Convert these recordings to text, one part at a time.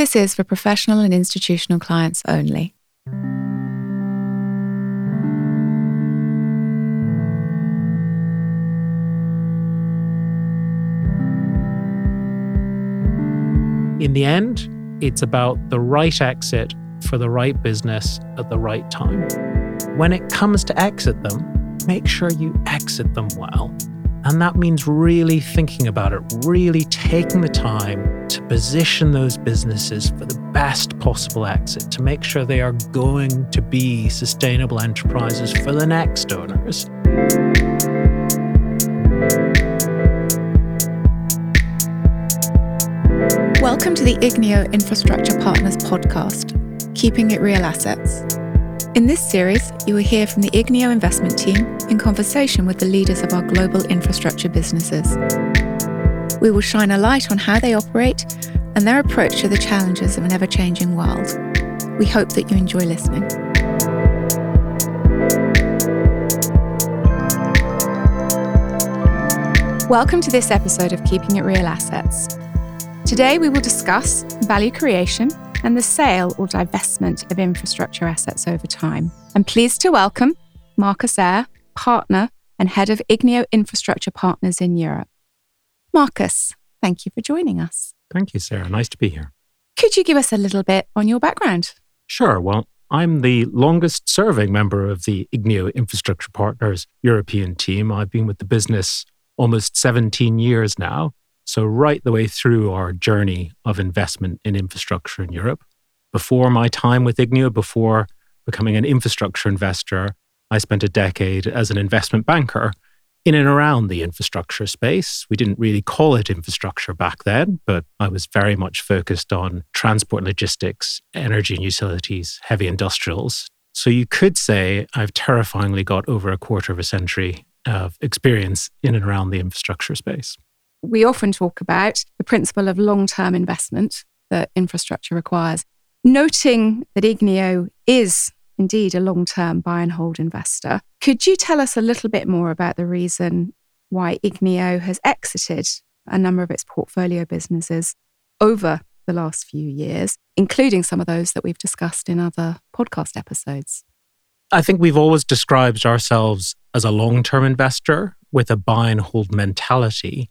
This is for professional and institutional clients only. In the end, it's about the right exit for the right business at the right time. When it comes to exit them, make sure you exit them well. And that means really thinking about it, really taking the time to position those businesses for the best possible exit, to make sure they are going to be sustainable enterprises for the next owners. Welcome to the Igneo Infrastructure Partners podcast, Keeping It Real Assets. In this series, you will hear from the Igneo investment team in conversation with the leaders of our global infrastructure businesses. We will shine a light on how they operate and their approach to the challenges of an ever changing world. We hope that you enjoy listening. Welcome to this episode of Keeping It Real Assets. Today, we will discuss value creation and the sale or divestment of infrastructure assets over time. I'm pleased to welcome Marcus Ayre, partner and head of Igneo Infrastructure Partners in Europe. Marcus, thank you for joining us. Thank you, Sarah. Nice to be here. Could you give us a little bit on your background? Sure. Well, I'm the longest serving member of the Igneo Infrastructure Partners European team. I've been with the business almost 17 years now. So, right the way through our journey of investment in infrastructure in Europe. Before my time with Igneo, before becoming an infrastructure investor, I spent a decade as an investment banker in and around the infrastructure space. We didn't really call it infrastructure back then, but I was very much focused on transport and logistics, energy and utilities, heavy industrials. So you could say I've terrifyingly got over a quarter of a century of experience in and around the infrastructure space we often talk about the principle of long term investment that infrastructure requires, noting that Igneo is indeed a long term buy and hold investor. Could you tell us a little bit more about the reason why Igneo has exited a number of its portfolio businesses over the last few years, including some of those that we've discussed in other podcast episodes? I think we've always described ourselves as a long term investor with a buy and hold mentality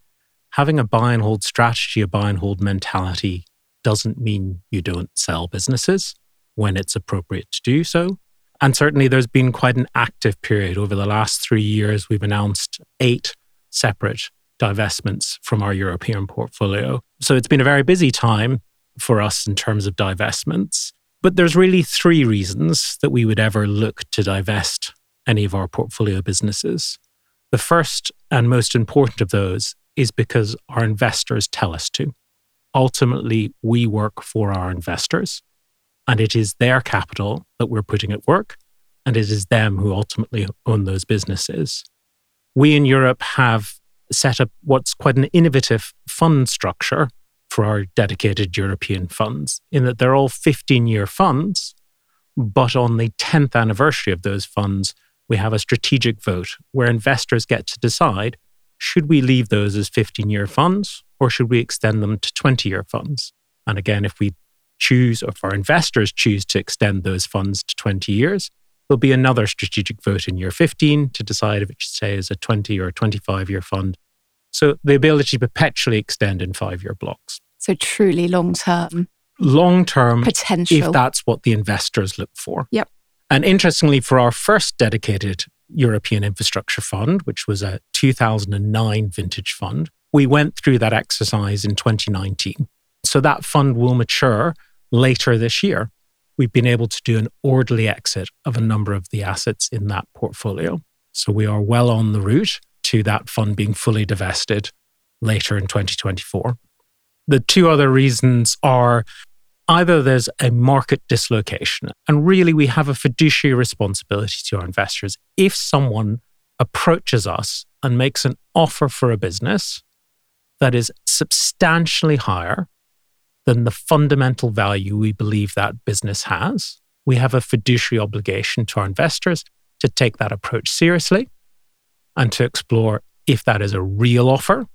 having a buy and hold strategy, a buy and hold mentality doesn't mean you don't sell businesses when it's appropriate to do so. And certainly there's been quite an active period over the last three years. We've announced eight separate divestments from our European portfolio. So it's been a very busy time for us in terms of divestments. But there's really three reasons that we would ever look to divest any of our portfolio businesses. The first and most important of those is because our investors tell us to. Ultimately, we work for our investors, and it is their capital that we're putting at work, and it is them who ultimately own those businesses. We in Europe have set up what's quite an innovative fund structure for our dedicated European funds, in that they're all 15 year funds, but on the 10th anniversary of those funds, we have a strategic vote where investors get to decide should we leave those as 15 year funds or should we extend them to 20 year funds? And again, if we choose, or if our investors choose to extend those funds to 20 years, there'll be another strategic vote in year 15 to decide if it should stay as a 20 or a 25 year fund. So the ability to perpetually extend in five year blocks. So truly long term. Long term potential. If that's what the investors look for. Yep. And interestingly, for our first dedicated European Infrastructure Fund, which was a 2009 vintage fund. We went through that exercise in 2019. So that fund will mature later this year. We've been able to do an orderly exit of a number of the assets in that portfolio. So we are well on the route to that fund being fully divested later in 2024. The two other reasons are either there's a market dislocation, and really we have a fiduciary responsibility to our investors. If someone approaches us and makes an offer for a business that is substantially higher than the fundamental value we believe that business has, we have a fiduciary obligation to our investors to take that approach seriously and to explore if that is a real offer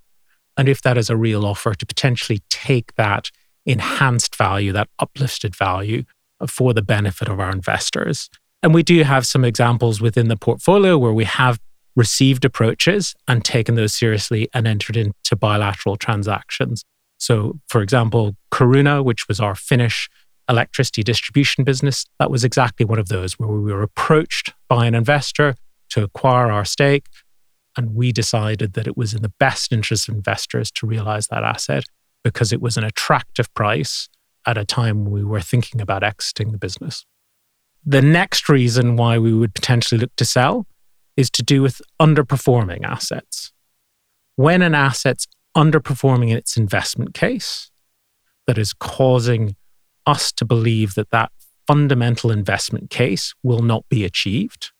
and if that is a real offer to potentially take that enhanced value, that uplifted value for the benefit of our investors. And we do have some examples within the portfolio where we have received approaches and taken those seriously and entered into bilateral transactions. So, for example, Caruna, which was our Finnish electricity distribution business, that was exactly one of those where we were approached by an investor to acquire our stake. And we decided that it was in the best interest of investors to realize that asset because it was an attractive price at a time we were thinking about exiting the business. The next reason why we would potentially look to sell is to do with underperforming assets. When an asset's underperforming in its investment case, that is causing us to believe that that fundamental investment case will not be achieved,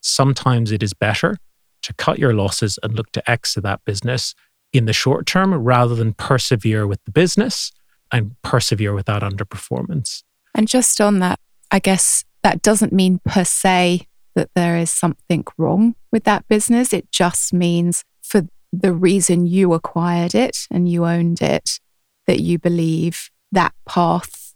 sometimes it is better to cut your losses and look to exit that business in the short term rather than persevere with the business and persevere with that underperformance. And just on that, I guess that doesn't mean per se that there is something wrong with that business. It just means for the reason you acquired it and you owned it, that you believe that path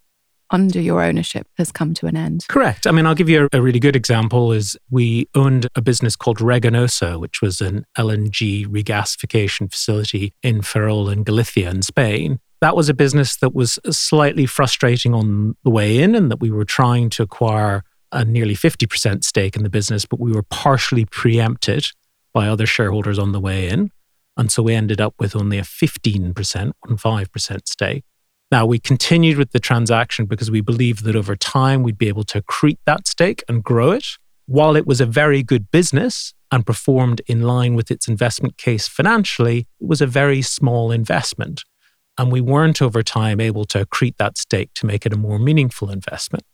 under your ownership has come to an end. Correct. I mean, I'll give you a, a, really good example is we owned a business called Reganosa, which was an LNG regasification facility in Ferrol in Galicia in Spain. That was a business that was slightly frustrating on the way in and that we were trying to acquire a nearly 50% stake in the business, but we were partially preempted by other shareholders on the way in. And so we ended up with only a 15%, 15% stake. Now, we continued with the transaction because we believed that over time we'd be able to accrete that stake and grow it. While it was a very good business and performed in line with its investment case financially, it was a very small investment. And we weren't over time able to accrete that stake to make it a more meaningful investment.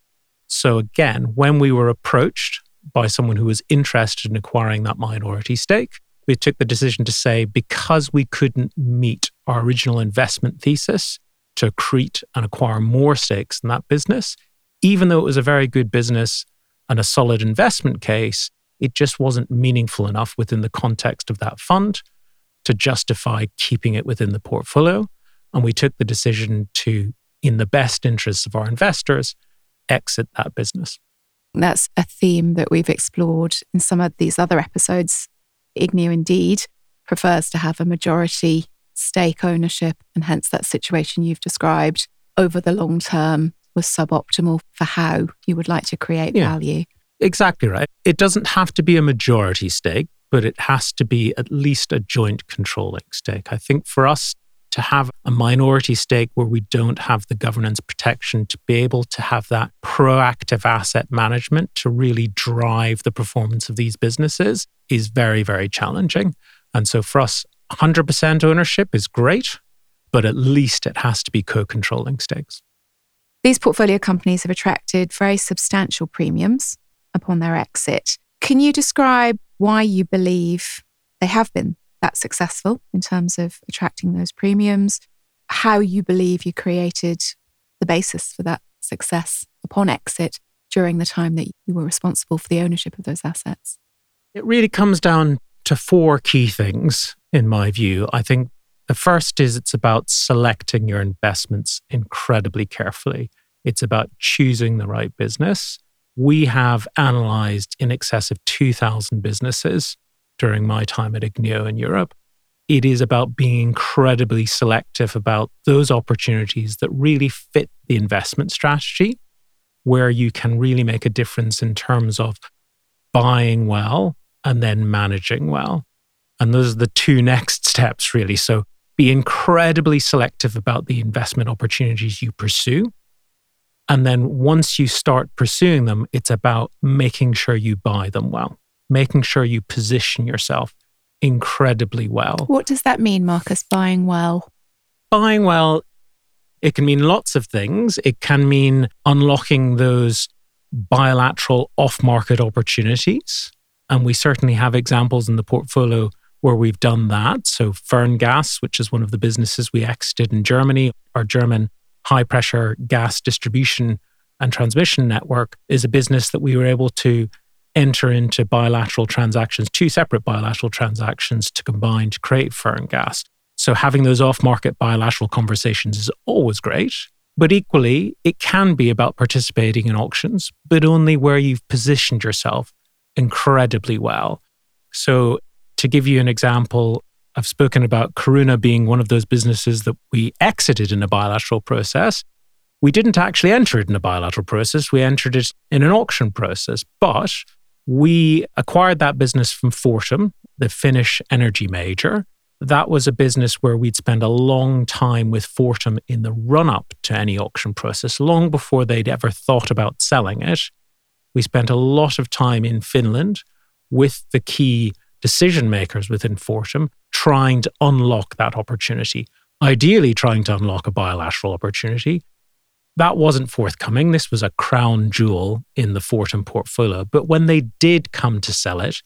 So, again, when we were approached by someone who was interested in acquiring that minority stake, we took the decision to say because we couldn't meet our original investment thesis, to accrete and acquire more stakes in that business, even though it was a very good business and a solid investment case, it just wasn't meaningful enough within the context of that fund to justify keeping it within the portfolio. And we took the decision to, in the best interests of our investors, exit that business. That's a theme that we've explored in some of these other episodes. Igneo indeed prefers to have a majority stake ownership, and hence that situation you've described over the long term was suboptimal for how you would like to create yeah, value. Exactly right. It doesn't have to be a majority stake, but it has to be at least a joint controlling stake. I think for us to have a minority stake where we don't have the governance protection to be able to have that proactive asset management to really drive the performance of these businesses is very, very challenging. And so for us, 100% ownership is great, but at least it has to be co controlling stakes. These portfolio companies have attracted very substantial premiums upon their exit. Can you describe why you believe they have been that successful in terms of attracting those premiums? How you believe you created the basis for that success upon exit during the time that you were responsible for the ownership of those assets? It really comes down to four key things in my view. I think the first is it's about selecting your investments incredibly carefully. It's about choosing the right business. We have analyzed in excess of 2,000 businesses during my time at Igneo in Europe. It is about being incredibly selective about those opportunities that really fit the investment strategy, where you can really make a difference in terms of buying well and then managing well. And those are the two next steps, really. So be incredibly selective about the investment opportunities you pursue. And then once you start pursuing them, it's about making sure you buy them well, making sure you position yourself incredibly well. What does that mean, Marcus, buying well? Buying well, it can mean lots of things. It can mean unlocking those bilateral off market opportunities. And we certainly have examples in the portfolio where we've done that. So, Ferngas, which is one of the businesses we exited in Germany, our German high pressure gas distribution and transmission network, is a business that we were able to enter into bilateral transactions, two separate bilateral transactions to combine to create Ferngas. So, having those off market bilateral conversations is always great. But equally, it can be about participating in auctions, but only where you've positioned yourself incredibly well. So, to give you an example, I've spoken about Caruna being one of those businesses that we exited in a bilateral process. We didn't actually enter it in a bilateral process, we entered it in an auction process. But we acquired that business from Fortum, the Finnish energy major. That was a business where we'd spend a long time with Fortum in the run up to any auction process, long before they'd ever thought about selling it. We spent a lot of time in Finland with the key decision makers within Fortum trying to unlock that opportunity, ideally, trying to unlock a bilateral opportunity. That wasn't forthcoming. This was a crown jewel in the Fortum portfolio. But when they did come to sell it,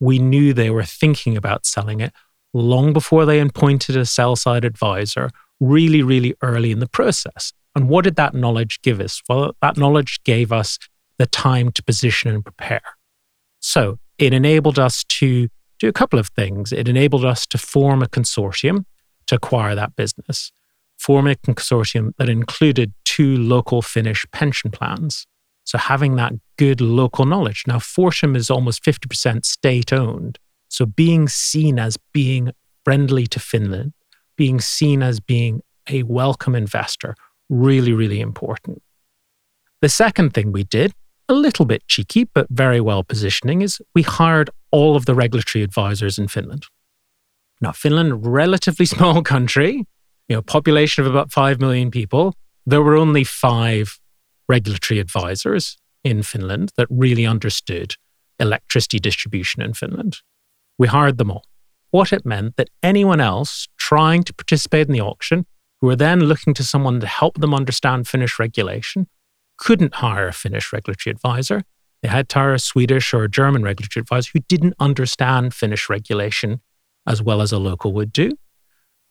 we knew they were thinking about selling it long before they appointed a sell side advisor, really, really early in the process. And what did that knowledge give us? Well, that knowledge gave us the time to position and prepare. So it enabled us to do a couple of things. It enabled us to form a consortium to acquire that business, form a consortium that included two local Finnish pension plans. So having that good local knowledge. Now, Fortum is almost 50% state owned. So being seen as being friendly to Finland, being seen as being a welcome investor, really, really important. The second thing we did, a little bit cheeky, but very well positioning, is we hired all of the regulatory advisors in Finland. Now, Finland, relatively small country, you know, population of about 5 million people. There were only five regulatory advisors in Finland that really understood electricity distribution in Finland. We hired them all. What it meant that anyone else trying to participate in the auction, who were then looking to someone to help them understand Finnish regulation, couldn't hire a Finnish regulatory advisor. They had to hire a Swedish or a German regulatory advisor who didn't understand Finnish regulation as well as a local would do.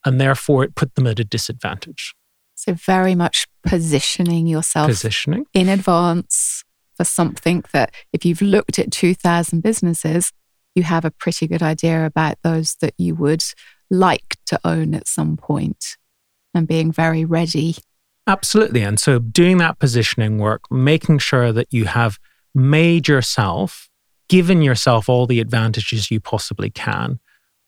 And therefore, it put them at a disadvantage. So, very much positioning yourself positioning. in advance for something that if you've looked at 2,000 businesses, you have a pretty good idea about those that you would like to own at some point and being very ready. Absolutely. And so doing that positioning work, making sure that you have made yourself, given yourself all the advantages you possibly can,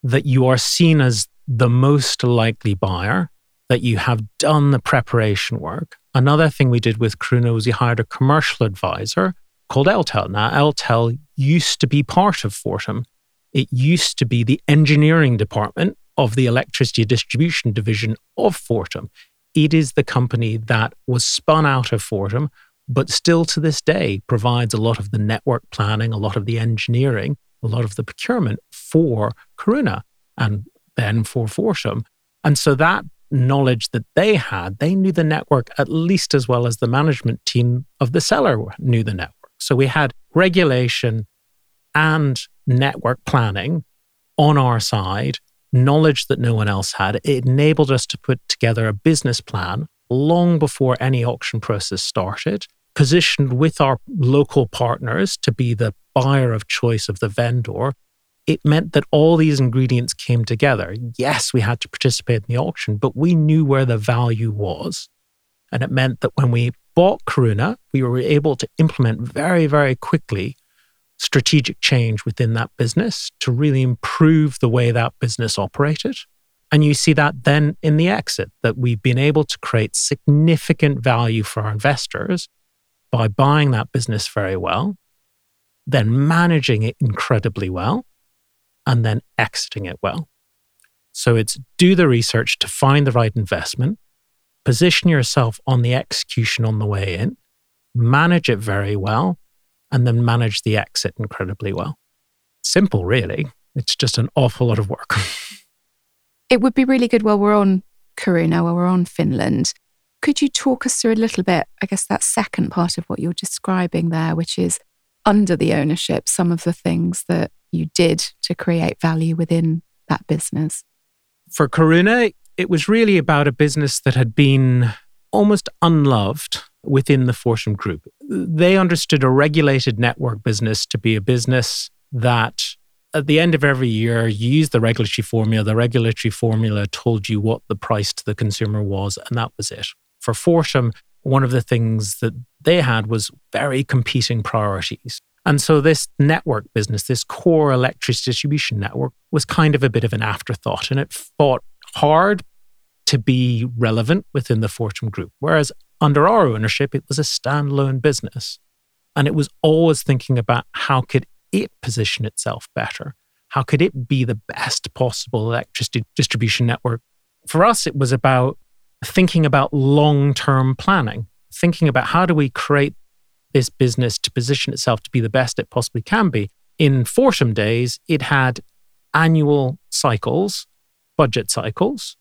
that you are seen as the most likely buyer, that you have done the preparation work. Another thing we did with Caruna was we hired a commercial advisor called Eltel. Now, Eltel used to be part of Fortum. It used to be the engineering department of the electricity distribution division of Fortum. It is the company that was spun out of Fortum, but still to this day provides a lot of the network planning, a lot of the engineering, a lot of the procurement for Caruna and then for Fortum. And so that knowledge that they had, they knew the network at least as well as the management team of the seller knew the network. So we had regulation and network planning on our side, knowledge that no one else had. It enabled us to put together a business plan long before any auction process started, positioned with our local partners to be the buyer of choice of the vendor. It meant that all these ingredients came together. Yes, we had to participate in the auction, but we knew where the value was. And it meant that when we bought Caruna, we were able to implement very, very quickly strategic change within that business to really improve the way that business operated. And you see that then in the exit, that we've been able to create significant value for our investors by buying that business very well, then managing it incredibly well, and then exiting it well. So it's do the research to find the right investment, position yourself on the execution on the way in, manage it very well, and then manage the exit incredibly well. Simple, really. It's just an awful lot of work. it would be really good while we're on Caruna, while we're on Finland. Could you talk us through a little bit, I guess, that second part of what you're describing there, which is under the ownership, some of the things that you did to create value within that business? For Caruna, it was really about a business that had been almost unloved within the Fortum Group. They understood a regulated network business to be a business that at the end of every year, you use the regulatory formula. The regulatory formula told you what the price to the consumer was, and that was it for Fortum, one of the things that they had was very competing priorities. And so this network business, this core electricity distribution network, was kind of a bit of an afterthought and it fought hard to be relevant within the Fortum group. Whereas under our ownership, it was a standalone business. And it was always thinking about how could it position itself better? How could it be the best possible electricity distribution network? For us, it was about thinking about long term planning, thinking about how do we create this business to position itself to be the best it possibly can be. In Fortum days, it had annual cycles, budget cycles,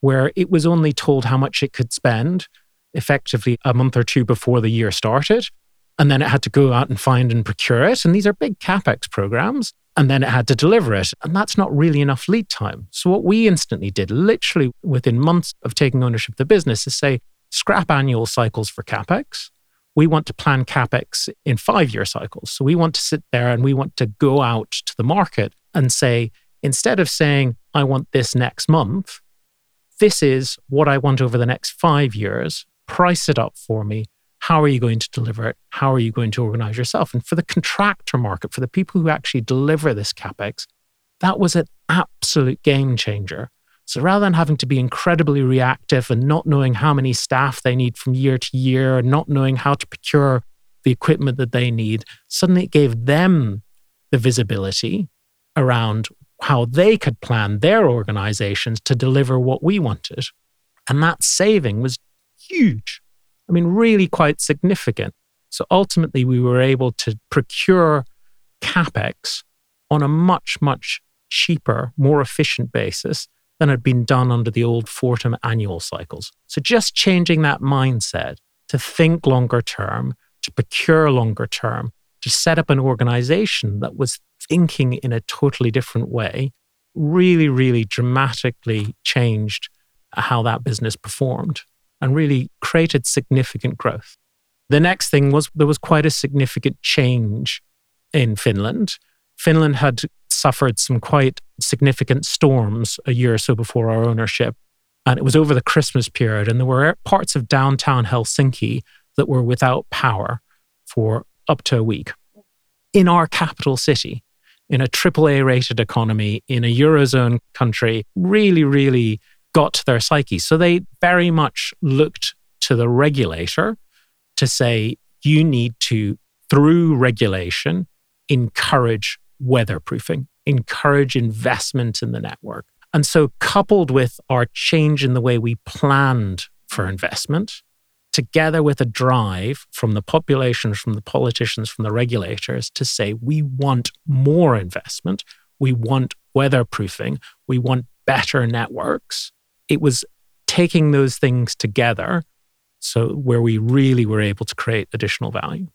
where it was only told how much it could spend effectively a month or two before the year started. And then it had to go out and find and procure it. And these are big capex programs. And then it had to deliver it. And that's not really enough lead time. So, what we instantly did, literally within months of taking ownership of the business, is say, scrap annual cycles for capex. We want to plan capex in five year cycles. So, we want to sit there and we want to go out to the market and say, instead of saying, I want this next month, this is what I want over the next five years. Price it up for me how are you going to deliver it? How are you going to organize yourself? And for the contractor market, for the people who actually deliver this capex, that was an absolute game changer. So rather than having to be incredibly reactive and not knowing how many staff they need from year to year, and not knowing how to procure the equipment that they need, suddenly it gave them the visibility around how they could plan their organizations to deliver what we wanted. And that saving was huge. I mean, really quite significant. So ultimately, we were able to procure capex on a much, much cheaper, more efficient basis than had been done under the old Fortum annual cycles. So just changing that mindset to think longer term, to procure longer term, to set up an organization that was thinking in a totally different way really, really dramatically changed how that business performed and really created significant growth. The next thing was there was quite a significant change in Finland. Finland had suffered some quite significant storms a year or so before our ownership. And it was over the Christmas period, and there were parts of downtown Helsinki that were without power for up to a week. In our capital city, in a AAA rated economy, in a Eurozone country, really, really got to their psyche. So they very much looked to the regulator to say, you need to, through regulation, encourage weatherproofing, encourage investment in the network. And so, coupled with our change in the way we planned for investment, together with a drive from the population, from the politicians, from the regulators to say, we want more investment, we want weatherproofing, we want better networks, it was taking those things together so where we really were able to create additional value.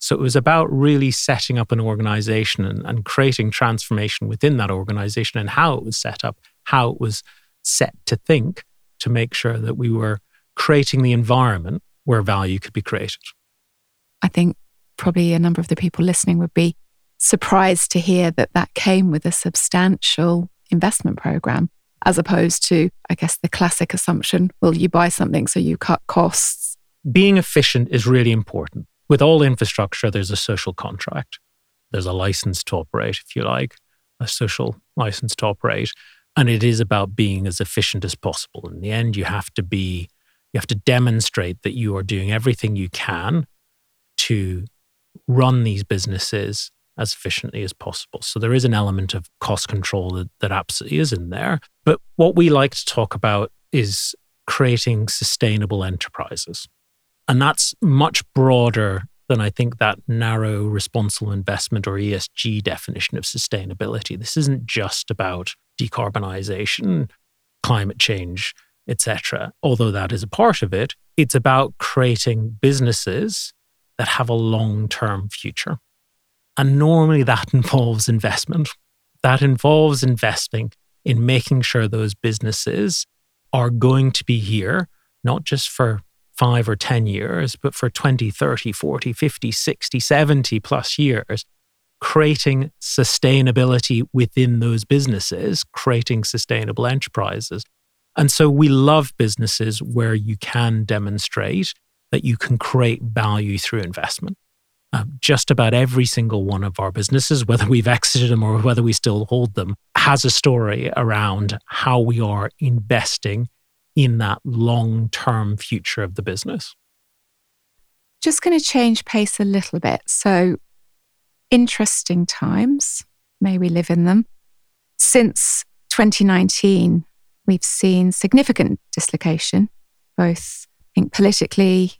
So it was about really setting up an organization and, and creating transformation within that organization and how it was set up how it was set to think to make sure that we were creating the environment where value could be created. I think probably a number of the people listening would be surprised to hear that that came with a substantial investment program as opposed to, I guess, the classic assumption well, you buy something so you cut costs. Being efficient is really important. With all infrastructure, there's a social contract. There's a license to operate, if you like, a social license to operate. And it is about being as efficient as possible. In the end, you have to be, you have to demonstrate that you are doing everything you can to run these businesses as efficiently as possible. So there is an element of cost control that, that absolutely is in there. But what we like to talk about is creating sustainable enterprises. And that's much broader than I think that narrow responsible investment or ESG definition of sustainability. This isn't just about decarbonization, climate change, etc. Although that is a part of it, it's about creating businesses that have a long-term future. And normally that involves investment. That involves investing in making sure those businesses are going to be here, not just for five or 10 years, but for 20, 30, 40, 50, 60, 70 plus years, creating sustainability within those businesses, creating sustainable enterprises. And so we love businesses where you can demonstrate that you can create value through investment. Uh, just about every single one of our businesses, whether we've exited them or whether we still hold them, has a story around how we are investing in that long term future of the business. Just going to change pace a little bit. So, interesting times, may we live in them. Since 2019, we've seen significant dislocation, both I think politically,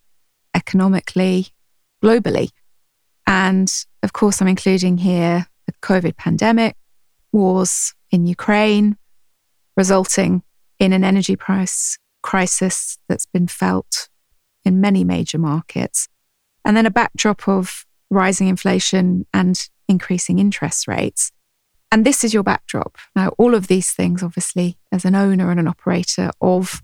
economically, globally. And of course, I'm including here the COVID pandemic, wars in Ukraine, resulting in an energy price crisis that's been felt in many major markets. And then a backdrop of rising inflation and increasing interest rates. And this is your backdrop. Now, all of these things, obviously, as an owner and an operator of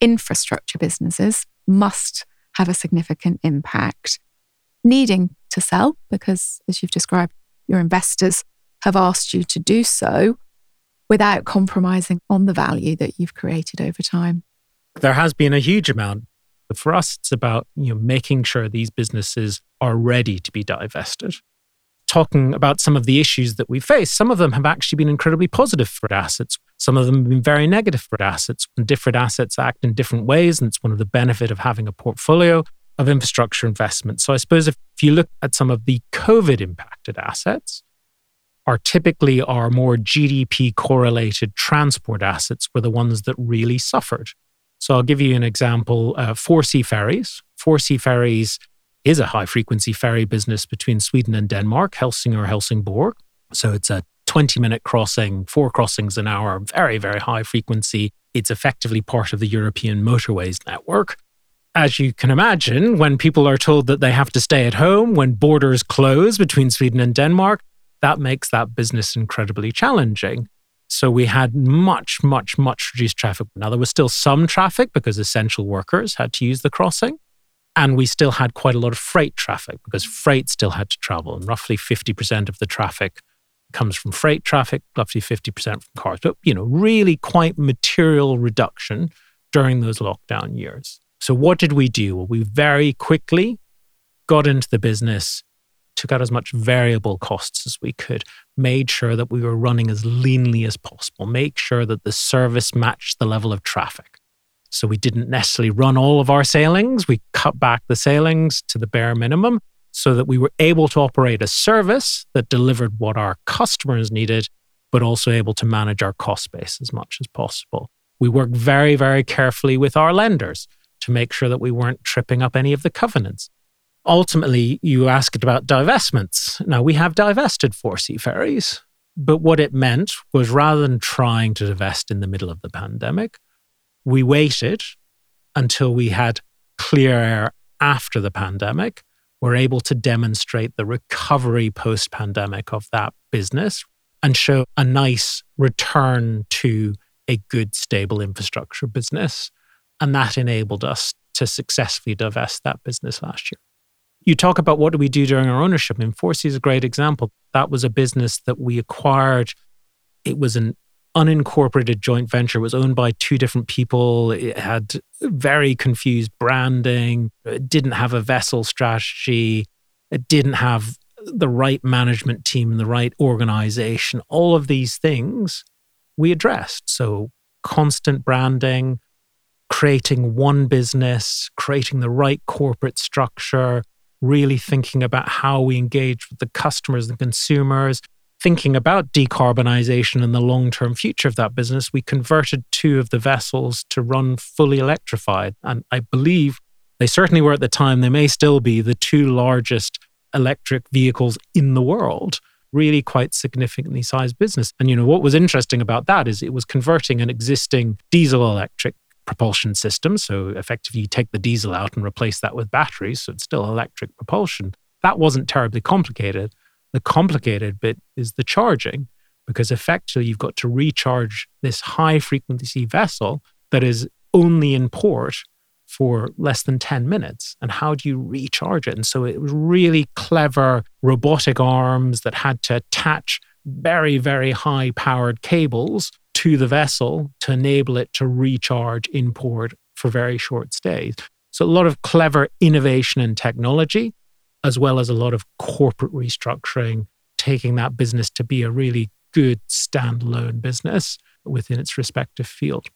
infrastructure businesses, must have a significant impact. Needing to sell, because as you've described, your investors have asked you to do so without compromising on the value that you've created over time. There has been a huge amount. For us, it's about you know, making sure these businesses are ready to be divested talking about some of the issues that we face, some of them have actually been incredibly positive for assets. Some of them have been very negative for assets. And different assets act in different ways. And it's one of the benefit of having a portfolio of infrastructure investments. So I suppose if, if you look at some of the COVID impacted assets, are typically our more GDP correlated transport assets were the ones that really suffered. So I'll give you an example. Uh, ForSea ferries. ForSea ferries is a high frequency ferry business between Sweden and Denmark, Helsingør, Helsingborg. So it's a 20 minute crossing, four crossings an hour, very, very high frequency. It's effectively part of the European motorways network. As you can imagine, when people are told that they have to stay at home, when borders close between Sweden and Denmark, that makes that business incredibly challenging. So we had much, much, much reduced traffic. Now, there was still some traffic because essential workers had to use the crossing. And we still had quite a lot of freight traffic because freight still had to travel. And roughly 50% of the traffic comes from freight traffic, roughly 50% from cars. But, you know, really quite material reduction during those lockdown years. So what did we do? Well, we very quickly got into the business, took out as much variable costs as we could, made sure that we were running as leanly as possible, make sure that the service matched the level of traffic. So we didn't necessarily run all of our sailings. We cut back the sailings to the bare minimum so that we were able to operate a service that delivered what our customers needed, but also able to manage our cost base as much as possible. We worked very, very carefully with our lenders to make sure that we weren't tripping up any of the covenants. Ultimately, you asked about divestments. Now, we have divested ForSea ferries, but what it meant was rather than trying to divest in the middle of the pandemic, we waited until we had clear air after the pandemic. We're able to demonstrate the recovery post pandemic of that business and show a nice return to a good, stable infrastructure business. And that enabled us to successfully divest that business last year. You talk about what do we do during our ownership. I mean, ForSea is a great example. That was a business that we acquired. It was an unincorporated joint venture It was owned by two different people. It had very confused branding. It didn't have a vessel strategy. It didn't have the right management team, and the right organization. All of these things we addressed. So, constant branding, creating one business, creating the right corporate structure, really thinking about how we engage with the customers and consumers, thinking about decarbonization and the long term future of that business, we converted two of the vessels to run fully electrified. And I believe they certainly were at the time, they may still be the two largest electric vehicles in the world. Really quite significantly sized business. And you know what was interesting about that is it was converting an existing diesel electric propulsion system. So effectively you take the diesel out and replace that with batteries. So it's still electric propulsion. That wasn't terribly complicated. The complicated bit is the charging, because effectively you've got to recharge this high frequency vessel that is only in port for less than 10 minutes. And how do you recharge it? And so it was really clever robotic arms that had to attach very, very high powered cables to the vessel to enable it to recharge in port for very short stays. So, a lot of clever innovation and technology, as well as a lot of corporate restructuring, taking that business to be a really good standalone business within its respective field.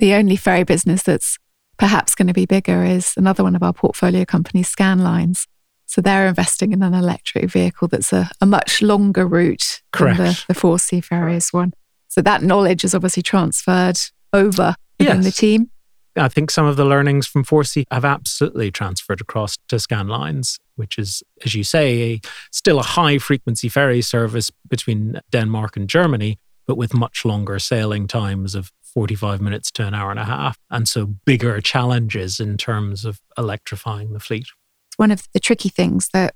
The only ferry business that's perhaps going to be bigger is another one of our portfolio companies, Scandlines. So they're investing in an electric vehicle that's a, a much longer route Correct. than the, the ForSea ferries one. So that knowledge is obviously transferred over within Yes. the team. I think some of the learnings from ForSea have absolutely transferred across to Scandlines, which is, as you say, a, still a high frequency ferry service between Denmark and Germany, but with much longer sailing times of 45 minutes to an hour and a half. And so bigger challenges in terms of electrifying the fleet. It's one of the tricky things that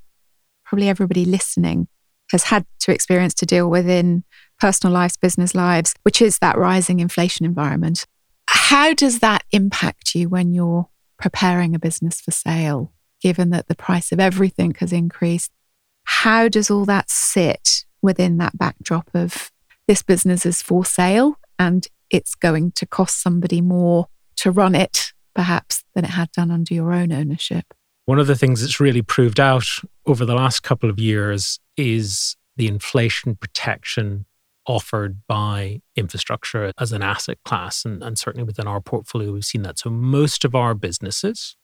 probably everybody listening has had to experience to deal with in personal lives, business lives, which is that rising inflation environment. How does that impact you when you're preparing a business for sale, given that the price of everything has increased? How does all that sit within that backdrop of this business is for sale and it's going to cost somebody more to run it, perhaps, than it had done under your own ownership? One of the things that's really proved out over the last couple of years is the inflation protection offered by infrastructure as an asset class. And, and certainly within our portfolio, we've seen that. So most of our businesses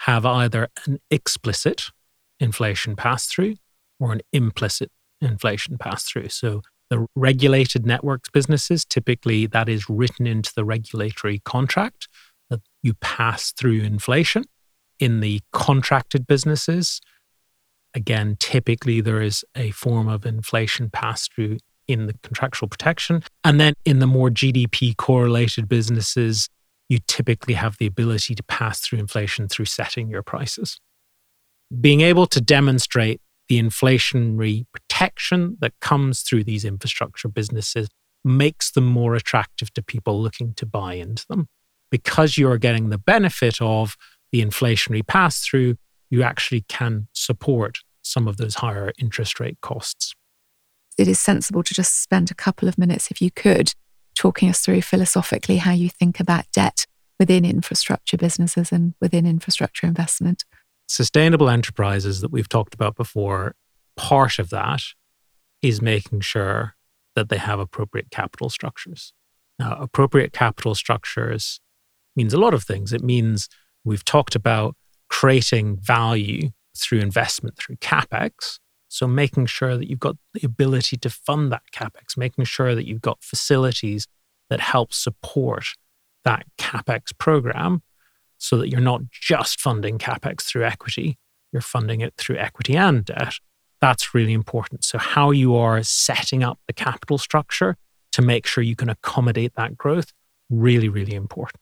have either an explicit inflation pass through or an implicit inflation pass through. So the regulated networks businesses, typically that is written into the regulatory contract that you pass through inflation. In the contracted businesses, again, typically there is a form of inflation pass through in the contractual protection. And then in the more GDP correlated businesses, you typically have the ability to pass through inflation through setting your prices. Being able to demonstrate the inflationary protection that comes through these infrastructure businesses makes them more attractive to people looking to buy into them. Because you're getting the benefit of the inflationary pass through, you actually can support some of those higher interest rate costs. It is sensible to just spend a couple of minutes, if you could, talking us through philosophically how you think about debt within infrastructure businesses and within infrastructure investment. Sustainable enterprises that we've talked about before, part of that is making sure that they have appropriate capital structures. Now, appropriate capital structures means a lot of things. It means we've talked about creating value through investment through capex. So, making sure that you've got the ability to fund that capex, making sure that you've got facilities that help support that capex program so that you're not just funding capex through equity, you're funding it through equity and debt. That's really important. So, how you are setting up the capital structure to make sure you can accommodate that growth, really, really important.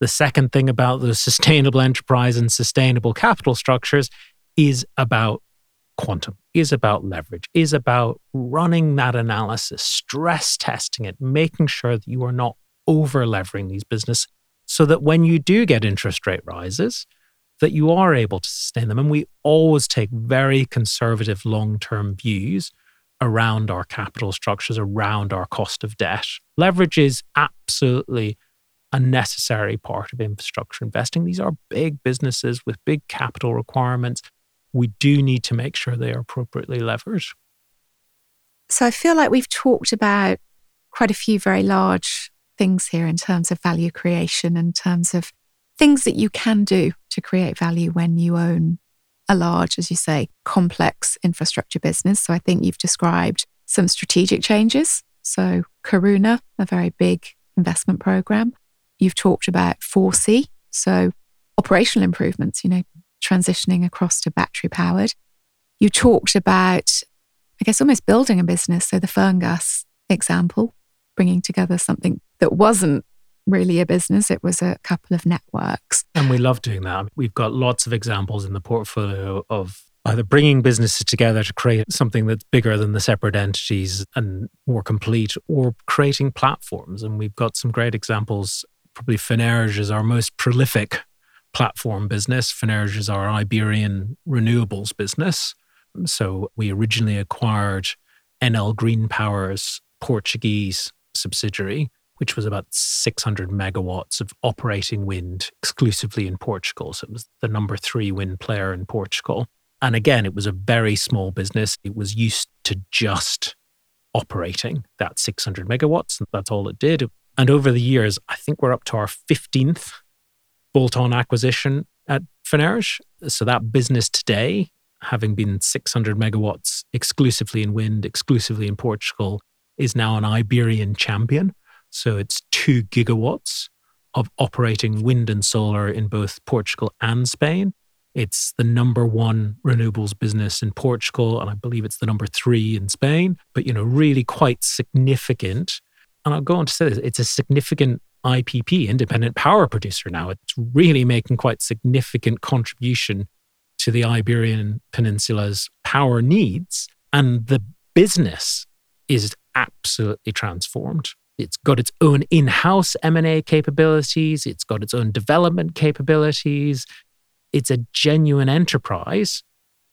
The second thing about those sustainable enterprise and sustainable capital structures is about quantum, is about leverage, is about running that analysis, stress testing it, making sure that you are not over levering these businesses so that when you do get interest rate rises, that you are able to sustain them. And we always take very conservative long term views around our capital structures, around our cost of debt. Leverage is absolutely a necessary part of infrastructure investing. These are big businesses with big capital requirements. We do need to make sure they are appropriately levered. So I feel like we've talked about quite a few very large things here in terms of value creation, in terms of things that you can do to create value when you own a large, as you say, complex infrastructure business. So I think you've described some strategic changes. So Caruna, a very big investment program. You've talked about ForSea, so operational improvements, you know, transitioning across to battery powered. You talked about, I guess, almost building a business. So the Ferngas example, bringing together something that wasn't really a business, it was a couple of networks. And we love doing that. We've got lots of examples in the portfolio of either bringing businesses together to create something that's bigger than the separate entities and more complete, or creating platforms. And we've got some great examples. Probably Finerge is our most prolific platform business. Finerge is our Iberian renewables business. So we originally acquired Enel Green Power's Portuguese subsidiary, which was about 600 megawatts of operating wind exclusively in Portugal. So it was the number three wind player in Portugal. And again, it was a very small business. It was used to just operating that 600 megawatts, and that's all it did. And over the years, I think we're up to our 15th bolt on acquisition at Finerge. So that business today, having been 600 megawatts exclusively in wind, exclusively in Portugal, is now an Iberian champion. So it's two gigawatts of operating wind and solar in both Portugal and Spain. It's the number one renewables business in Portugal, and I believe it's the number three in Spain, but you know, really quite significant. And I'll go on to say this, it's a significant IPP, independent power producer now. It's really making quite significant contribution to the Iberian Peninsula's power needs. And the business is absolutely transformed. It's got its own in-house M&A capabilities, it's got its own development capabilities. It's a genuine enterprise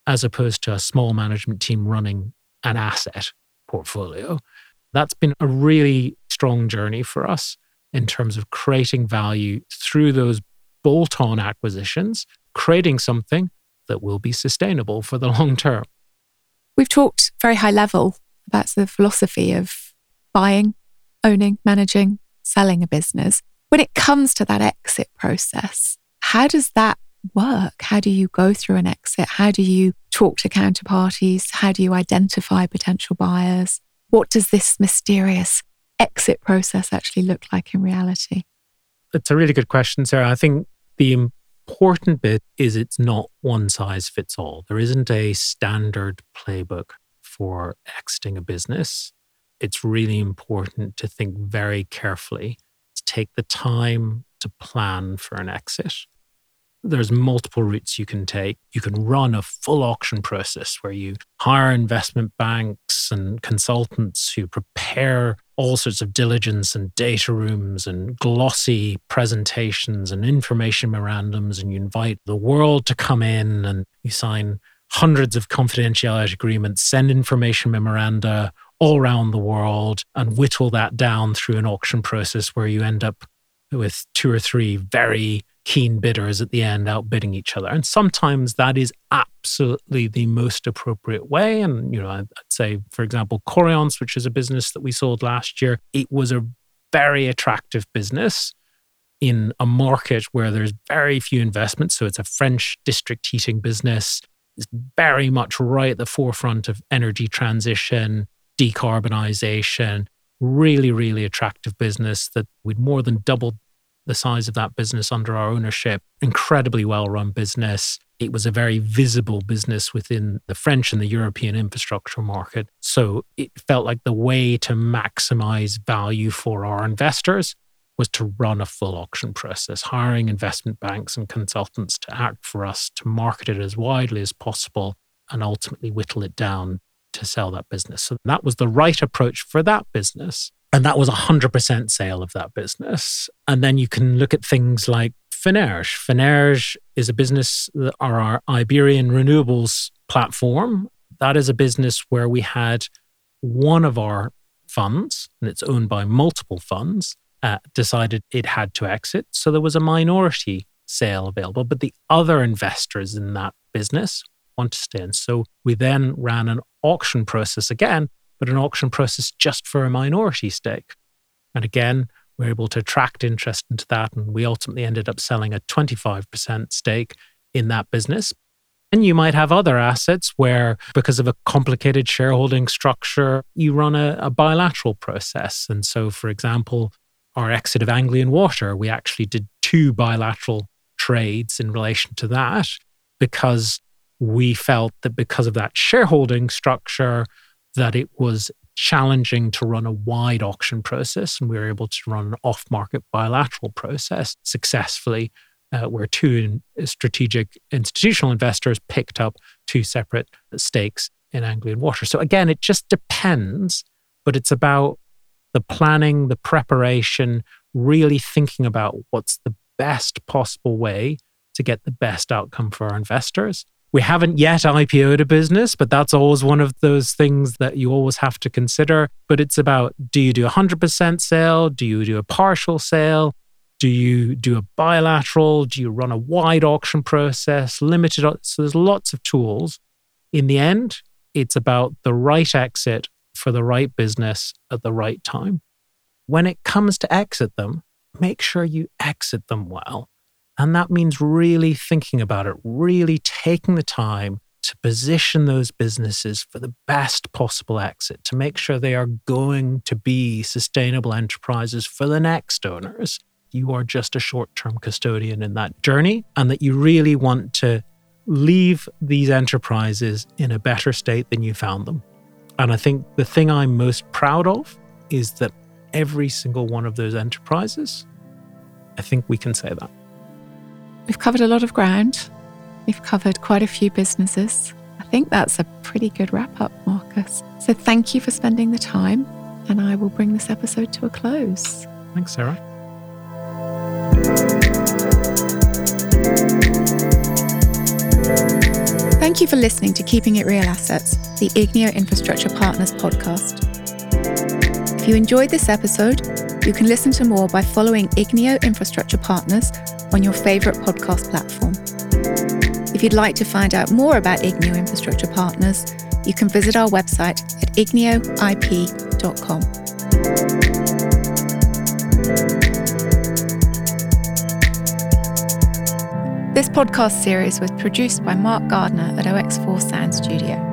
as opposed to a small management team running an asset portfolio. That's been a really strong journey for us in terms of creating value through those bolt on acquisitions, creating something that will be sustainable for the long term. We've talked very high level about the philosophy of buying, owning, managing, selling a business. When it comes to that exit process, how does that work? How do you go through an exit? How do you talk to counterparties? How do you identify potential buyers? What does this mysterious exit process actually look like in reality? It's a really good question, Sarah. I think the important bit is it's not one size fits all. There isn't a standard playbook for exiting a business. It's really important to think very carefully, to take the time to plan for an exit there's multiple routes you can take. You can run a full auction process where you hire investment banks and consultants who prepare all sorts of diligence and data rooms and glossy presentations and information memorandums. And you invite the world to come in and you sign hundreds of confidentiality agreements, send information memoranda all around the world and whittle that down through an auction process where you end up with two or three very keen bidders at the end outbidding each other. And sometimes that is absolutely the most appropriate way. And, you know, I'd say, for example, Coriance, which is a business that we sold last year, it was a very attractive business in a market where there's very few investments. So it's a French district heating business. It's very much right at the forefront of energy transition, decarbonization. Really, really attractive business that we'd more than doubled the size of that business under our ownership. Incredibly well run business. It was a very visible business within the French and the European infrastructure market. So it felt like the way to maximize value for our investors was to run a full auction process, hiring investment banks and consultants to act for us to market it as widely as possible and ultimately whittle it down to sell that business. So that was the right approach for that business. And that was a 100% sale of that business. And then you can look at things like Finerge. Finerge is a business, that are our Iberian renewables platform. That is a business where we had one of our funds, and it's owned by multiple funds, uh, decided it had to exit. So there was a minority sale available, but the other investors in that business want to stay in. So we then ran an auction process again but an auction process just for a minority stake. And again, we are able to attract interest into that. And we ultimately ended up selling a 25% stake in that business. And you might have other assets where, because of a complicated shareholding structure, you run a, a bilateral process. And so, for example, our exit of Anglian Water, we actually did two bilateral trades in relation to that because we felt that because of that shareholding structure, that it was challenging to run a wide auction process, and we were able to run an off market bilateral process successfully, uh, where two strategic institutional investors picked up two separate stakes in Anglian Water. So, again, it just depends, but it's about the planning, the preparation, really thinking about what's the best possible way to get the best outcome for our investors We haven't yet IPO'd a business, but that's always one of those things that you always have to consider. But it's about do you do a 100% sale? Do you do a partial sale? Do you do a bilateral? Do you run a wide auction process, limited? So there's lots of tools. In the end, it's about the right exit for the right business at the right time. When it comes to exit them, make sure you exit them well. And that means really thinking about it, really taking the time to position those businesses for the best possible exit, to make sure they are going to be sustainable enterprises for the next owners. You are just a short term custodian in that journey, and that you really want to leave these enterprises in a better state than you found them. And I think the thing I'm most proud of is that every single one of those enterprises, I think we can say that. We've covered a lot of ground. We've covered quite a few businesses. I think that's a pretty good wrap up, Marcus. So thank you for spending the time, and I will bring this episode to a close. Thanks, Sarah. Thank you for listening to Keeping It Real Assets, the Igneo Infrastructure Partners podcast. If you enjoyed this episode, you can listen to more by following Igneo Infrastructure Partners on your favourite podcast platform. If you'd like to find out more about Igneo Infrastructure Partners, you can visit our website at igneoip.com. This podcast series was produced by Mark Gardner at OX4 Sound Studio.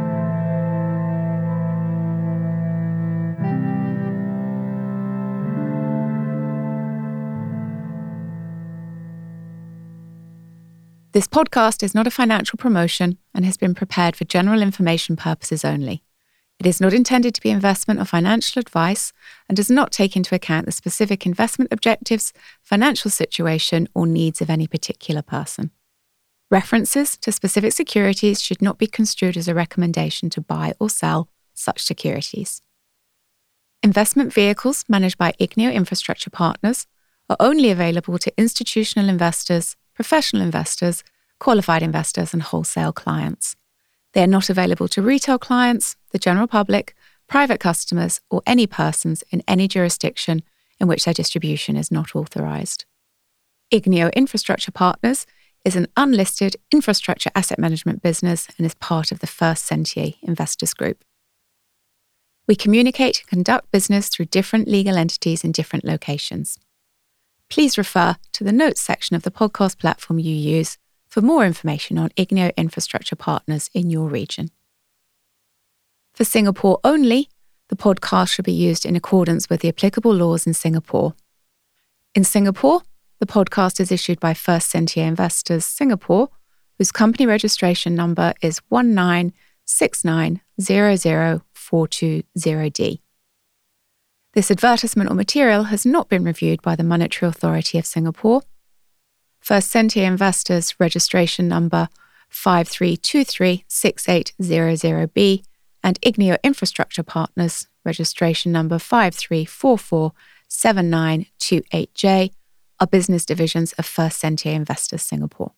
This podcast is not a financial promotion and has been prepared for general information purposes only. It is not intended to be investment or financial advice and does not take into account the specific investment objectives, financial situation, or needs of any particular person. References to specific securities should not be construed as a recommendation to buy or sell such securities. Investment vehicles managed by Igneo Infrastructure Partners are only available to institutional investors, professional investors, qualified investors, and wholesale clients. They are not available to retail clients, the general public, private customers, or any persons in any jurisdiction in which their distribution is not authorized. Igneo Infrastructure Partners is an unlisted infrastructure asset management business and is part of the First Sentier Investors Group. We communicate and conduct business through different legal entities in different locations. Please refer to the notes section of the podcast platform you use for more information on Igneo Infrastructure Partners in your region. For Singapore only, the podcast should be used in accordance with the applicable laws in Singapore. In Singapore, the podcast is issued by First Sentier Investors Singapore, whose company registration number is 1969004200D. This advertisement or material has not been reviewed by the Monetary Authority of Singapore. First Sentier Investors registration number 53236800B and Igneo Infrastructure Partners registration number 53447928J are business divisions of First Sentier Investors Singapore.